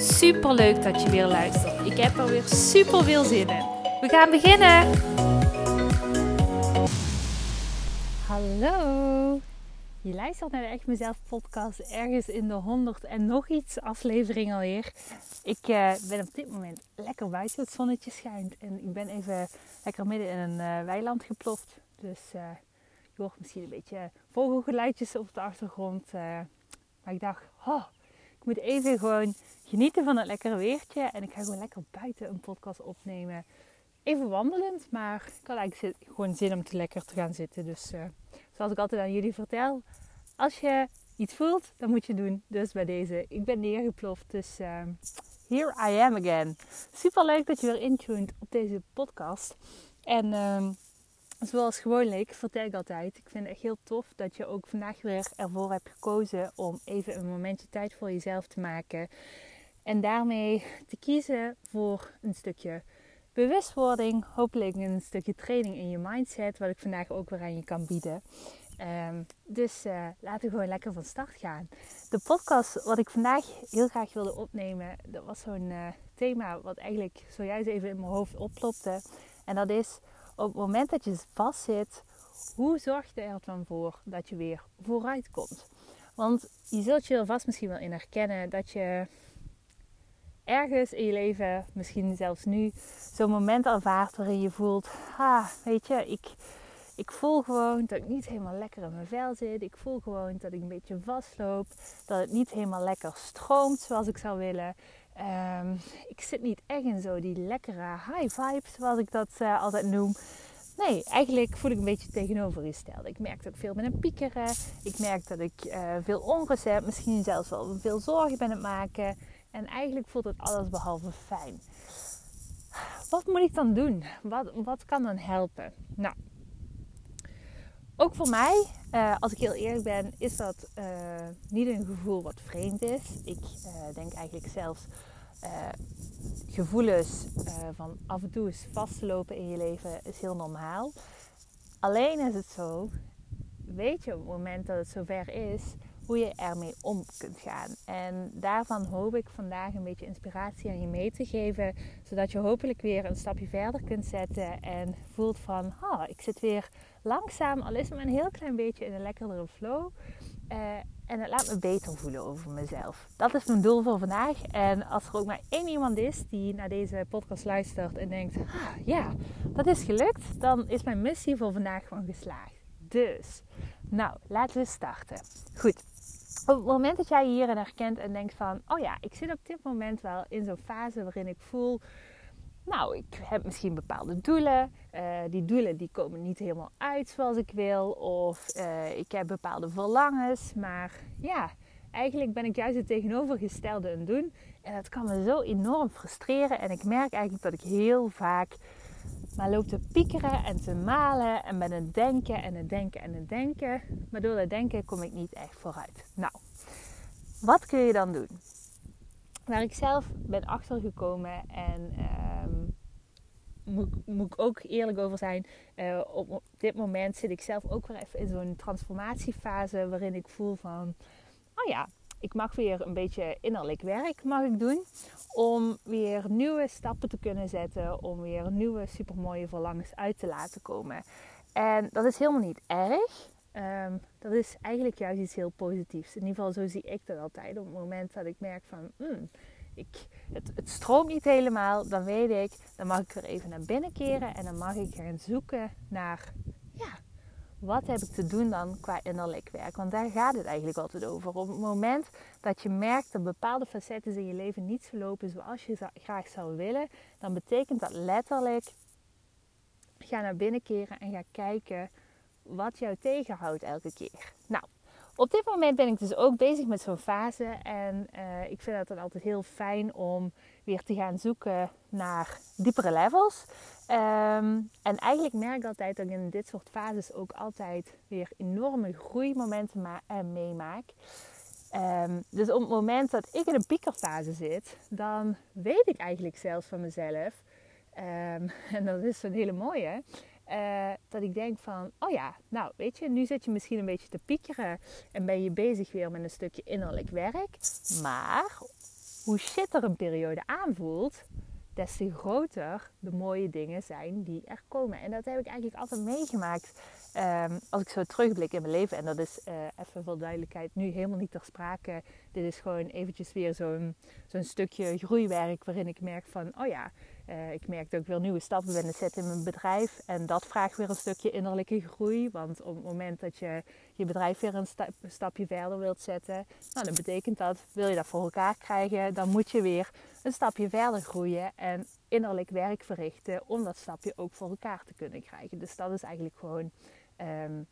Super leuk dat je weer luistert. Ik heb er weer super veel zin in. We gaan beginnen. Hallo. Je luistert naar de Echt Mezelf podcast ergens in de 100 en nog iets aflevering alweer. Ik uh, ben op dit moment lekker buiten, het zonnetje schijnt. En ik ben even lekker midden in een uh, weiland geploft. Dus uh, je hoort misschien een beetje vogelgeluidjes op de achtergrond. maar ik dacht, oh, ik moet even gewoon genieten van het lekkere weertje. En ik ga gewoon lekker buiten een podcast opnemen. Even wandelend, maar ik had eigenlijk gewoon zin om te lekker te gaan zitten. Dus uh, zoals ik altijd aan jullie vertel, als je iets voelt, dan moet je doen. Dus bij deze, ik ben neergeploft. Dus uh, here I am again. Super leuk dat je weer intuned op deze podcast. En uh, zoals gewoonlijk vertel ik altijd, ik vind het echt heel tof dat je ook vandaag weer ervoor hebt gekozen om even een momentje tijd voor jezelf te maken. En daarmee te kiezen voor een stukje bewustwording, hopelijk een stukje training in je mindset, wat ik vandaag ook weer aan je kan bieden. Um, dus uh, laten we gewoon lekker van start gaan. De podcast wat ik vandaag heel graag wilde opnemen, dat was zo'n uh, thema wat eigenlijk zojuist even in mijn hoofd opplopte. En dat is op het moment dat je vastzit, hoe zorg je er dan voor dat je weer vooruit komt? Want je zult je er vast misschien wel in herkennen dat je ergens in je leven, misschien zelfs nu, zo'n moment ervaart waarin je voelt: ah, weet je, ik, ik voel gewoon dat ik niet helemaal lekker in mijn vel zit. Ik voel gewoon dat ik een beetje vastloop. Dat het niet helemaal lekker stroomt zoals ik zou willen. Um, ik zit niet echt in zo die lekkere high vibes, zoals ik dat uh, altijd noem. Nee, eigenlijk voel ik een beetje tegenovergesteld. Ik merk dat ik veel ben aan piekeren. Ik merk dat ik uh, veel onrust heb. Misschien zelfs wel veel zorgen ben aan het maken. En eigenlijk voelt het alles behalve fijn. Wat moet ik dan doen? Wat, wat kan dan helpen? Nou, ook voor mij, uh, als ik heel eerlijk ben, is dat uh, niet een gevoel wat vreemd is. Ik uh, denk eigenlijk zelfs gevoelens van af en toe eens vastlopen in je leven is heel normaal. Alleen is het zo, weet je op het moment dat het zover is, hoe je ermee om kunt gaan. En daarvan hoop ik vandaag een beetje inspiratie aan je mee te geven, zodat je hopelijk weer een stapje verder kunt zetten en voelt van, oh, ik zit weer langzaam, al is het maar een heel klein beetje in een lekkerdere flow. Uh, en het laat me beter voelen over mezelf. Dat is mijn doel voor vandaag. En als er ook maar één iemand is die naar deze podcast luistert en denkt: ah, ja, dat is gelukt, dan is mijn missie voor vandaag gewoon geslaagd. Dus, nou, laten we starten. Goed, op het moment dat jij hierin herkent en denkt van, oh ja, ik zit op dit moment wel in zo'n fase waarin ik voel, nou, ik heb misschien bepaalde doelen. Uh, die doelen die komen niet helemaal uit zoals ik wil. Of uh, ik heb bepaalde verlangens. Maar ja, eigenlijk ben ik juist het tegenovergestelde aan doen. En dat kan me zo enorm frustreren. En ik merk eigenlijk dat ik heel vaak maar loop te piekeren en te malen en met het denken en het denken en het denken. Maar door het denken kom ik niet echt vooruit. Nou, wat kun je dan doen? Waar ik zelf ben achtergekomen en um, moet, moet, ik ook eerlijk over zijn. Uh, op dit moment zit ik zelf ook weer even in zo'n transformatiefase waarin ik voel van, oh ja, ik mag weer een beetje innerlijk werk mag ik doen. Om weer nieuwe stappen te kunnen zetten. Om weer nieuwe supermooie verlangens uit te laten komen. En dat is helemaal niet erg. Um, dat is eigenlijk juist iets heel positiefs. In ieder geval zo zie ik dat altijd. Op het moment dat ik merk van... Mm, ik, het, het, stroomt niet helemaal. Dan weet ik, dan mag ik er even naar binnen keren. En dan mag ik gaan zoeken naar... Ja, wat heb ik te doen dan qua innerlijk werk? Want daar gaat het eigenlijk altijd over. Op het moment dat je merkt dat bepaalde facetten in je leven niet zo lopen zoals je graag zou willen, dan betekent dat letterlijk ga naar binnen keren en ga kijken wat jou tegenhoudt elke keer. Nou, op dit moment ben ik dus ook bezig met zo'n fase. En uh, ik vind het dan altijd heel fijn om weer te gaan zoeken naar diepere levels. Um, en eigenlijk merk ik altijd dat ik in dit soort fases ook altijd weer enorme groeimomenten uh, meemaak. Um, dus op het moment dat ik in een piekerfase zit, dan weet ik eigenlijk zelfs van mezelf. Um, en dat is een hele mooie. Uh, dat ik denk van, oh ja, nou weet je, nu zit je misschien een beetje te piekeren en ben je bezig weer met een stukje innerlijk werk. Maar hoe shitter een periode aanvoelt, des te groter de mooie dingen zijn die er komen. En dat heb ik eigenlijk altijd meegemaakt um, als ik zo terugblik in mijn leven. En dat is uh, even voor duidelijkheid nu helemaal niet ter sprake. Dit is gewoon eventjes weer zo'n zo'n stukje groeiwerk waarin ik merk van, oh ja, uh, ik merk dat ik weer nieuwe stappen ben zetten in mijn bedrijf. En dat vraagt weer een stukje innerlijke groei. Want op het moment dat je je bedrijf weer een, stap, een stapje verder wilt zetten, nou, dan betekent dat, wil je dat voor elkaar krijgen, dan moet je weer een stapje verder groeien en innerlijk werk verrichten om dat stapje ook voor elkaar te kunnen krijgen. Dus dat is eigenlijk gewoon um,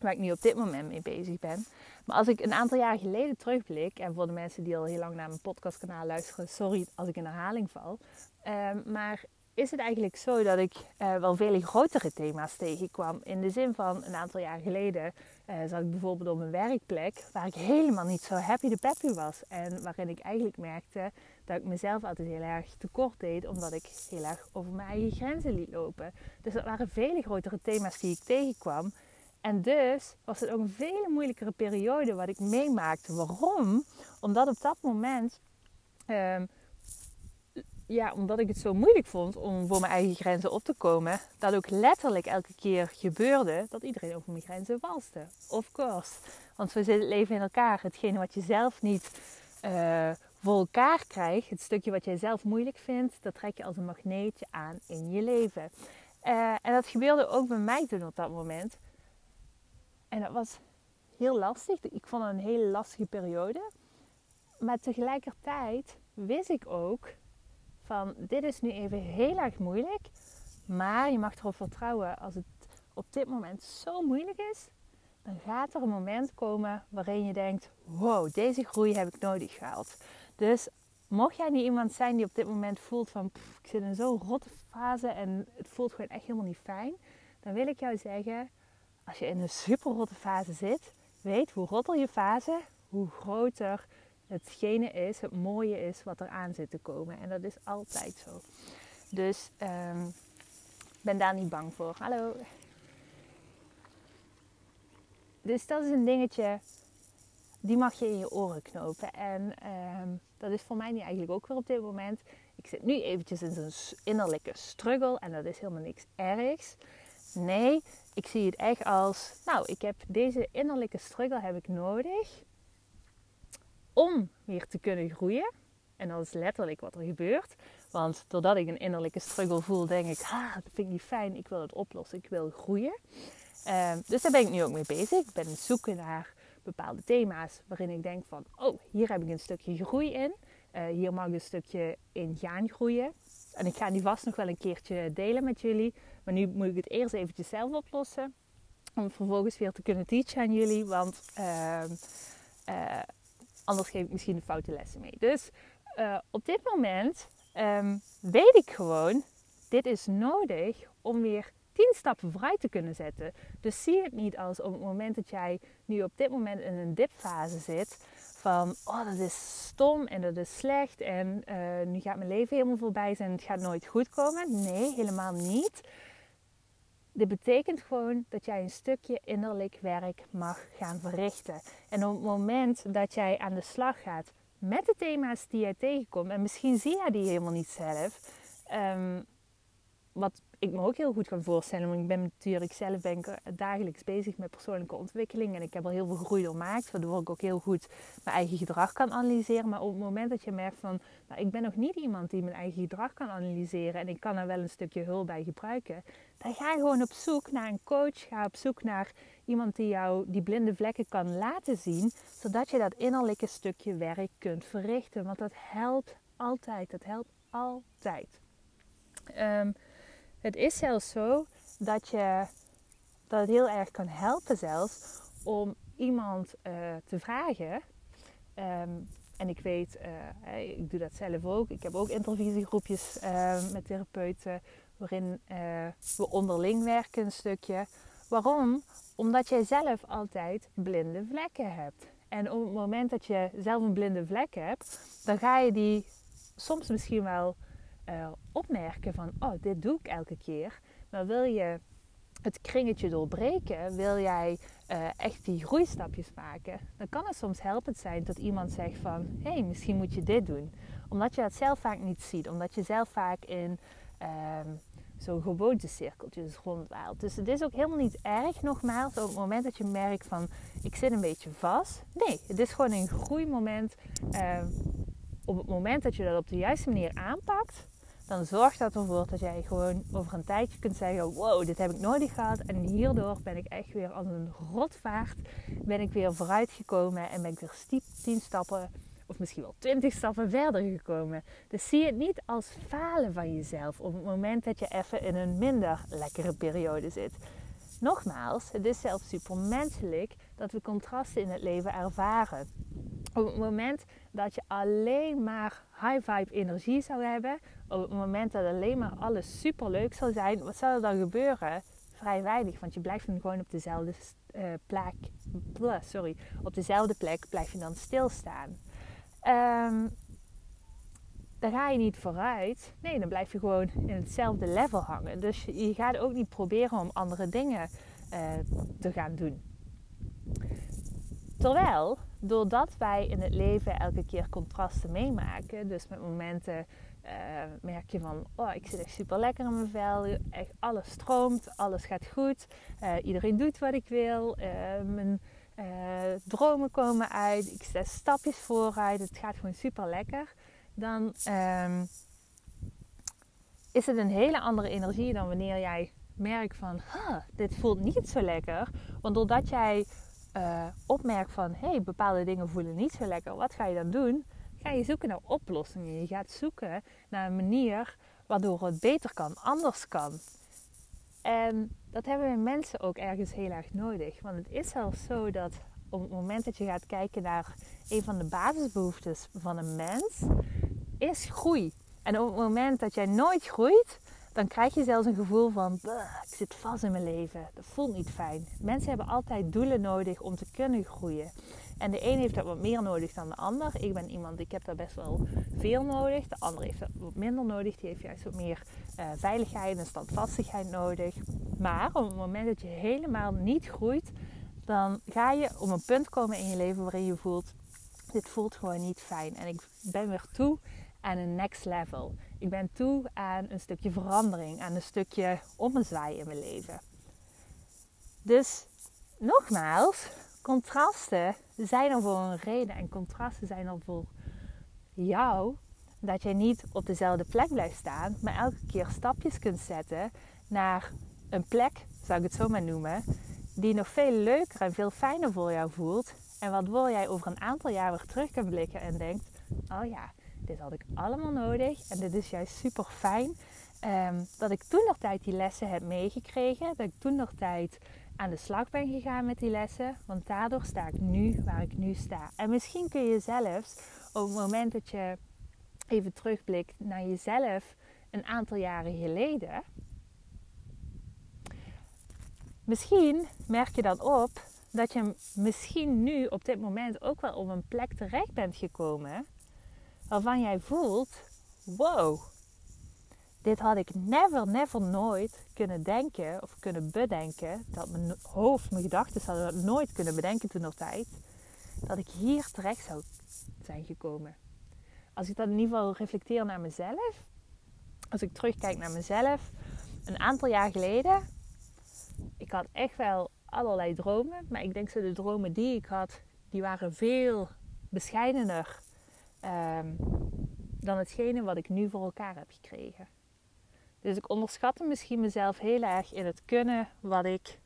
waar ik nu op dit moment mee bezig ben. Maar als ik een aantal jaar geleden terugblik, en voor de mensen die al heel lang naar mijn podcastkanaal luisteren, sorry als ik in herhaling val. Um, maar is het eigenlijk zo dat ik uh, wel vele grotere thema's tegenkwam. In de zin van een aantal jaar geleden uh, zat ik bijvoorbeeld op een werkplek waar ik helemaal niet zo happy de peppy was. En waarin ik eigenlijk merkte dat ik mezelf altijd heel erg tekort deed, omdat ik heel erg over mijn eigen grenzen liet lopen. Dus dat waren vele grotere thema's die ik tegenkwam. En dus was het ook een veel moeilijkere periode wat ik meemaakte. Waarom? Omdat op dat moment um, ja, omdat ik het zo moeilijk vond om voor mijn eigen grenzen op te komen, dat ook letterlijk elke keer gebeurde dat iedereen over mijn grenzen walste. Of course. Want zo zit het leven in elkaar. Hetgene wat je zelf niet uh, voor elkaar krijgt, het stukje wat jij zelf moeilijk vindt, dat trek je als een magneetje aan in je leven. Uh, en dat gebeurde ook bij mij toen op dat moment. En dat was heel lastig. Ik vond het een hele lastige periode. Maar tegelijkertijd wist ik ook van dit is nu even heel erg moeilijk. Maar je mag erop vertrouwen als het op dit moment zo moeilijk is. Dan gaat er een moment komen waarin je denkt: wow, deze groei heb ik nodig gehaald. Dus mocht jij niet iemand zijn die op dit moment voelt van ik zit in zo'n rotte fase en het voelt gewoon echt helemaal niet fijn. Dan wil ik jou zeggen, als je in een super rotte fase zit, weet hoe rotter je fase, hoe groter hetgene is, het mooie is wat er aan zit te komen. En dat is altijd zo. Dus um, ben daar niet bang voor. Hallo. Dus dat is een dingetje, die mag je in je oren knopen. En um, dat is voor mij nu eigenlijk ook weer op dit moment. Ik zit nu eventjes in zo'n innerlijke struggle en dat is helemaal niks ergs. Nee, ik zie het echt als, nou, ik heb deze innerlijke struggle heb ik nodig om weer te kunnen groeien. En dat is letterlijk wat er gebeurt. Want doordat ik een innerlijke struggle voel, denk ik, ah, dat vind ik niet fijn, ik wil het oplossen, ik wil groeien. Uh, dus daar ben ik nu ook mee bezig. Ik ben zoeken naar bepaalde thema's waarin ik denk van, oh, hier heb ik een stukje groei in. Uh, hier mag ik een stukje in gaan groeien. En ik ga die vast nog wel een keertje delen met jullie. Maar nu moet ik het eerst eventjes zelf oplossen. Om vervolgens weer te kunnen teachen aan jullie. Want uh, uh, Anders geef ik misschien de foute lessen mee. Dus uh, op dit moment um, weet ik gewoon, dit is nodig om weer tien stappen vooruit te kunnen zetten. Dus zie het niet als op het moment dat jij nu op dit moment in een dipfase zit. Van, oh dat is stom en dat is slecht en uh, nu gaat mijn leven helemaal voorbij zijn en het gaat nooit goed komen. Nee, helemaal niet. Dit betekent gewoon dat jij een stukje innerlijk werk mag gaan verrichten. En op het moment dat jij aan de slag gaat met de thema's die jij tegenkomt, en misschien zie jij die helemaal niet zelf, um, wat ik me ook heel goed kan voorstellen, want ik ben natuurlijk zelf ben dagelijks bezig met persoonlijke ontwikkeling en ik heb al heel veel groei doormaakt, waardoor ik ook heel goed mijn eigen gedrag kan analyseren. Maar op het moment dat je merkt van, nou, ik ben nog niet iemand die mijn eigen gedrag kan analyseren en ik kan er wel een stukje hulp bij gebruiken, dan ga je gewoon op zoek naar een coach, ga op zoek naar iemand die jou die blinde vlekken kan laten zien, zodat je dat innerlijke stukje werk kunt verrichten. Want dat helpt altijd, dat helpt altijd. Um, het is zelfs zo dat, je, dat het heel erg kan helpen zelfs om iemand uh, te vragen. Ehm, en ik weet, uh, ik doe dat zelf ook. Ik heb ook intervisiegroepjes uh, met therapeuten waarin we onderling werken een stukje. Waarom? Omdat jij zelf altijd blinde vlekken hebt. En op het moment dat je zelf een blinde vlek hebt, dan ga je die soms misschien wel opmerken van, oh, dit doe ik elke keer. Maar wil je het kringetje doorbreken, wil jij uh, echt die groeistapjes maken, dan kan het soms helpend zijn dat iemand zegt van hé, hey, misschien moet je dit doen. Omdat je dat zelf vaak niet ziet, omdat je zelf vaak in um, zo'n gewoontecirkeltjes rondwaalt. Dus het is ook helemaal niet erg, nogmaals, op het moment dat je merkt van ik zit een beetje vast. Nee, het is gewoon een groeimoment. Uh, op het moment dat je dat op de juiste manier aanpakt, dan zorgt dat ervoor dat jij gewoon over een tijdje kunt zeggen: Wow, dit heb ik nodig gehad. En hierdoor ben ik echt weer als een rotvaart. Ben ik weer vooruitgekomen en ben ik weer tien stappen of misschien wel twintig stappen verder gekomen. Dus zie het niet als falen van jezelf op het moment dat je even in een minder lekkere periode zit. Nogmaals, het is zelfs supermenselijk dat we contrasten in het leven ervaren. Op het moment dat je alleen maar high vibe energie zou hebben, op het moment dat alleen maar alles super leuk zou zijn, wat zou er dan gebeuren? Vrij weinig, want je blijft dan gewoon op dezelfde uh, plek, sorry, op dezelfde plek blijf je dan stilstaan. Um, dan ga je niet vooruit. Nee, dan blijf je gewoon in hetzelfde level hangen. Dus je gaat ook niet proberen om andere dingen uh, te gaan doen. Terwijl, doordat wij in het leven elke keer contrasten meemaken, dus met momenten uh, merk je van, oh, ik zit echt super lekker in mijn vel, echt alles stroomt, alles gaat goed, uh, iedereen doet wat ik wil, mijn dromen komen uit, ik zet stapjes vooruit, het gaat gewoon super lekker dan um, is het een hele andere energie dan wanneer jij merkt van, huh, dit voelt niet zo lekker. Want doordat jij uh, opmerkt van, hé, hey, bepaalde dingen voelen niet zo lekker, wat ga je dan doen? Ga je zoeken naar oplossingen. Je gaat zoeken naar een manier waardoor het beter kan, anders kan. En dat hebben we mensen ook ergens heel erg nodig. Want het is zelfs zo dat op het moment dat je gaat kijken naar een van de basisbehoeftes van een mens, is groei. En op het moment dat jij nooit groeit, dan krijg je zelfs een gevoel van, ik zit vast in mijn leven. Dat voelt niet fijn. Mensen hebben altijd doelen nodig om te kunnen groeien. En de een heeft dat wat meer nodig dan de ander. Ik ben iemand, ik heb daar best wel veel nodig. De ander heeft dat wat minder nodig. Die heeft juist wat meer uh, veiligheid en standvastigheid nodig. Maar op het moment dat je helemaal niet groeit, dan ga je op een punt komen in je leven waarin je voelt, dit voelt gewoon niet fijn. En ik ben weer toe aan een next level. Ik ben toe aan een stukje verandering, aan een stukje ommezwaai in mijn leven. Dus nogmaals, contrasten zijn er voor een reden en contrasten zijn er voor jou dat jij niet op dezelfde plek blijft staan, maar elke keer stapjes kunt zetten naar een plek, zou ik het zo maar noemen, die nog veel leuker en veel fijner voor jou voelt. En waardoor jij over een aantal jaar weer terug kan blikken en denkt: Oh ja, dit had ik allemaal nodig en dit is juist super fijn. Um, dat ik toen nog tijd die lessen heb meegekregen. Dat ik toen nog tijd aan de slag ben gegaan met die lessen. Want daardoor sta ik nu waar ik nu sta. En misschien kun je zelfs op het moment dat je even terugblikt naar jezelf een aantal jaren geleden. Misschien merk je dan op dat je misschien nu op dit moment ook wel op een plek terecht bent gekomen waarvan jij voelt: wow, dit had ik never, never nooit kunnen denken of kunnen bedenken. Dat mijn hoofd, mijn gedachten hadden nooit kunnen bedenken toen nog tijd. Dat ik hier terecht zou zijn gekomen. Als ik dat in ieder geval reflecteer naar mezelf. Als ik terugkijk naar mezelf. Een aantal jaar geleden. Ik had echt wel allerlei dromen. Maar ik denk dat de dromen die ik had, die waren veel bescheidener um, dan hetgene wat ik nu voor elkaar heb gekregen. Dus ik onderschatte misschien mezelf heel erg in het kunnen wat ik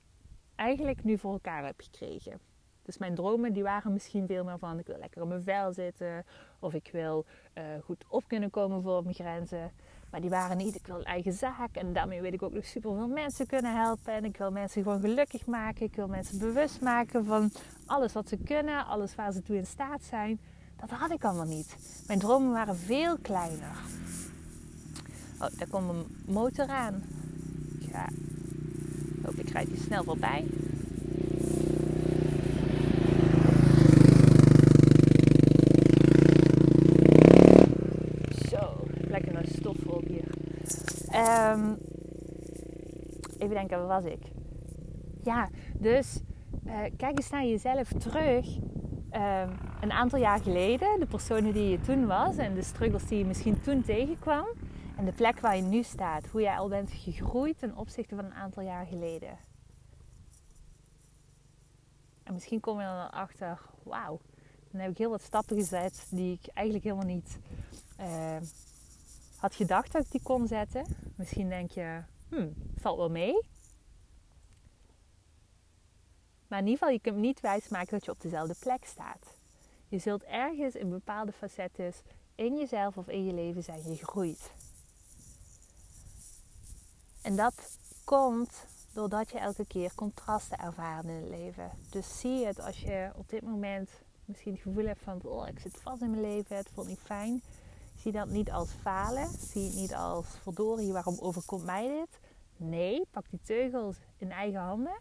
eigenlijk nu voor elkaar heb gekregen. Dus mijn dromen die waren misschien veel meer van ik wil lekker in mijn vel zitten of ik wil uh, goed op kunnen komen voor mijn grenzen. Maar die waren niet, ik wil eigen zaak. En daarmee wil ik ook nog super veel mensen kunnen helpen. En ik wil mensen gewoon gelukkig maken. Ik wil mensen bewust maken van alles wat ze kunnen. Alles waar ze toe in staat zijn. Dat had ik allemaal niet. Mijn dromen waren veel kleiner. Oh, daar komt een motor aan. Ja. Hoop ik rijd hier snel voorbij. Um, even denken, waar was ik? Ja, dus uh, kijk eens naar jezelf terug. Um, een aantal jaar geleden, de personen die je toen was en de struggles die je misschien toen tegenkwam. En de plek waar je nu staat. Hoe jij al bent gegroeid ten opzichte van een aantal jaar geleden. En misschien kom je dan achter, wauw, dan heb ik heel wat stappen gezet die ik eigenlijk helemaal niet uh, had gedacht dat ik die kon zetten. Misschien denk je, hmm, valt wel mee. Maar in ieder geval, je kunt niet wijsmaken dat je op dezelfde plek staat. Je zult ergens in bepaalde facetten in jezelf of in je leven zijn gegroeid. En dat komt doordat je elke keer contrasten ervaart in het leven. Dus zie het als je op dit moment misschien het gevoel hebt van... Oh, ik zit vast in mijn leven, het voelt niet fijn. Zie dat niet als falen. Zie het niet als verdorie, waarom overkomt mij dit? Nee, pak die teugels in eigen handen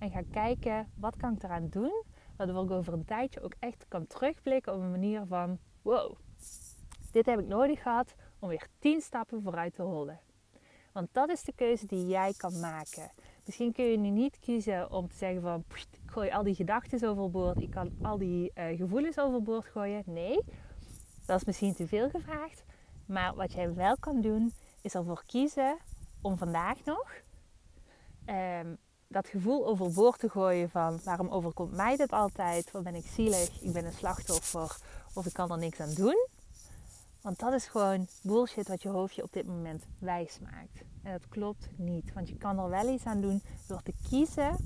en ga kijken wat kan ik eraan doen. Waardoor ik over een tijdje ook echt kan terugblikken op een manier van wow, dit heb ik nodig gehad om weer 10 stappen vooruit te rollen. Want dat is de keuze die jij kan maken. Misschien kun je nu niet kiezen om te zeggen van ik gooi al die gedachten overboord, ik kan al die uh, gevoelens overboord gooien. Nee, dat is misschien te veel gevraagd. Maar wat jij wel kan doen, is ervoor kiezen om vandaag nog um, dat gevoel overboord te gooien van waarom overkomt mij dit altijd? Wat ben ik zielig? Ik ben een slachtoffer of ik kan er niks aan doen. Want dat is gewoon bullshit wat je hoofdje op dit moment wijs maakt. En dat klopt niet. Want je kan er wel iets aan doen door te kiezen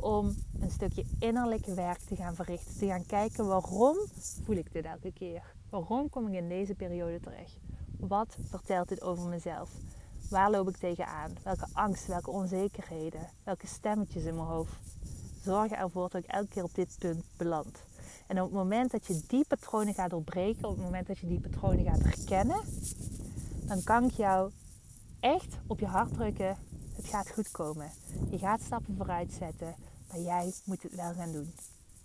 om een stukje innerlijke werk te gaan verrichten. Te gaan kijken waarom voel ik dit elke keer? Waarom kom ik in deze periode terecht? Wat vertelt dit over mezelf? Waar loop ik tegenaan? Welke angst, welke onzekerheden, welke stemmetjes in mijn hoofd zorgen ervoor dat ik elke keer op dit punt beland? En op het moment dat je die patronen gaat doorbreken, op het moment dat je die patronen gaat herkennen, dan kan ik jou echt op je hart drukken: het gaat goed komen. Je gaat stappen vooruit zetten, maar jij moet het wel gaan doen.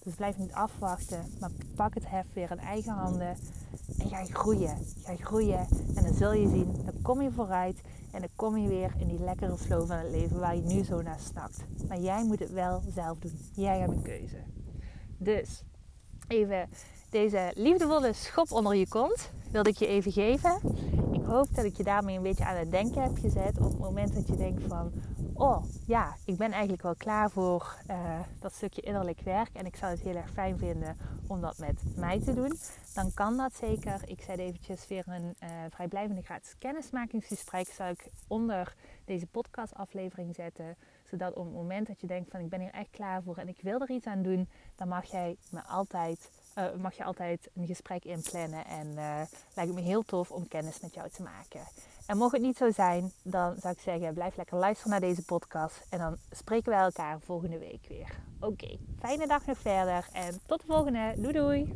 Dus blijf niet afwachten, maar pak het hef weer in eigen handen en ga groeien. Ga groeien en dan zul je zien, dan kom je vooruit en dan kom je weer in die lekkere flow van het leven waar je nu zo naar snakt. Maar jij moet het wel zelf doen. Jij hebt een keuze. Dus even deze liefdevolle schop onder je kont wilde ik je even geven. Ik hoop dat ik je daarmee een beetje aan het denken heb gezet. Op het moment dat je denkt van, oh ja, ik ben eigenlijk wel klaar voor uh, dat stukje innerlijk werk. En ik zou het heel erg fijn vinden om dat met mij te doen. Dan kan dat zeker. Ik zet eventjes weer een uh, vrijblijvende gratis kennismakingsgesprek. Zou ik onder deze podcastaflevering zetten. Zodat op het moment dat je denkt van ik ben hier echt klaar voor en ik wil er iets aan doen. Dan mag jij me altijd uh, mag je altijd een gesprek inplannen. En uh, lijkt me heel tof om kennis met jou te maken. En mocht het niet zo zijn, dan zou ik zeggen, blijf lekker luisteren naar deze podcast. En dan spreken we elkaar volgende week weer. Oké, fijne dag nog verder en tot de volgende. Doei doei!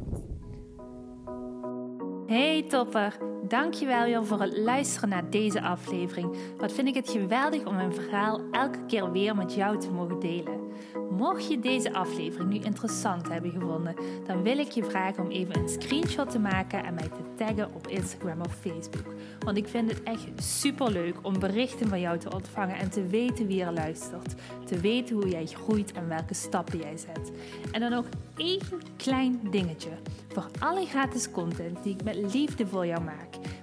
Hey topper, dankjewel weer voor het luisteren naar deze aflevering. Wat vind ik het geweldig om mijn verhaal elke keer weer met jou te mogen delen. Mocht je deze aflevering nu interessant hebben gevonden, dan wil ik je vragen om even een screenshot te maken en mij te taggen op Instagram of Facebook. Want ik vind het echt super leuk om berichten van jou te ontvangen en te weten wie er luistert. Te weten hoe jij groeit en welke stappen jij zet. En dan nog één klein dingetje. Voor alle gratis content die ik met liefde voor jou maak,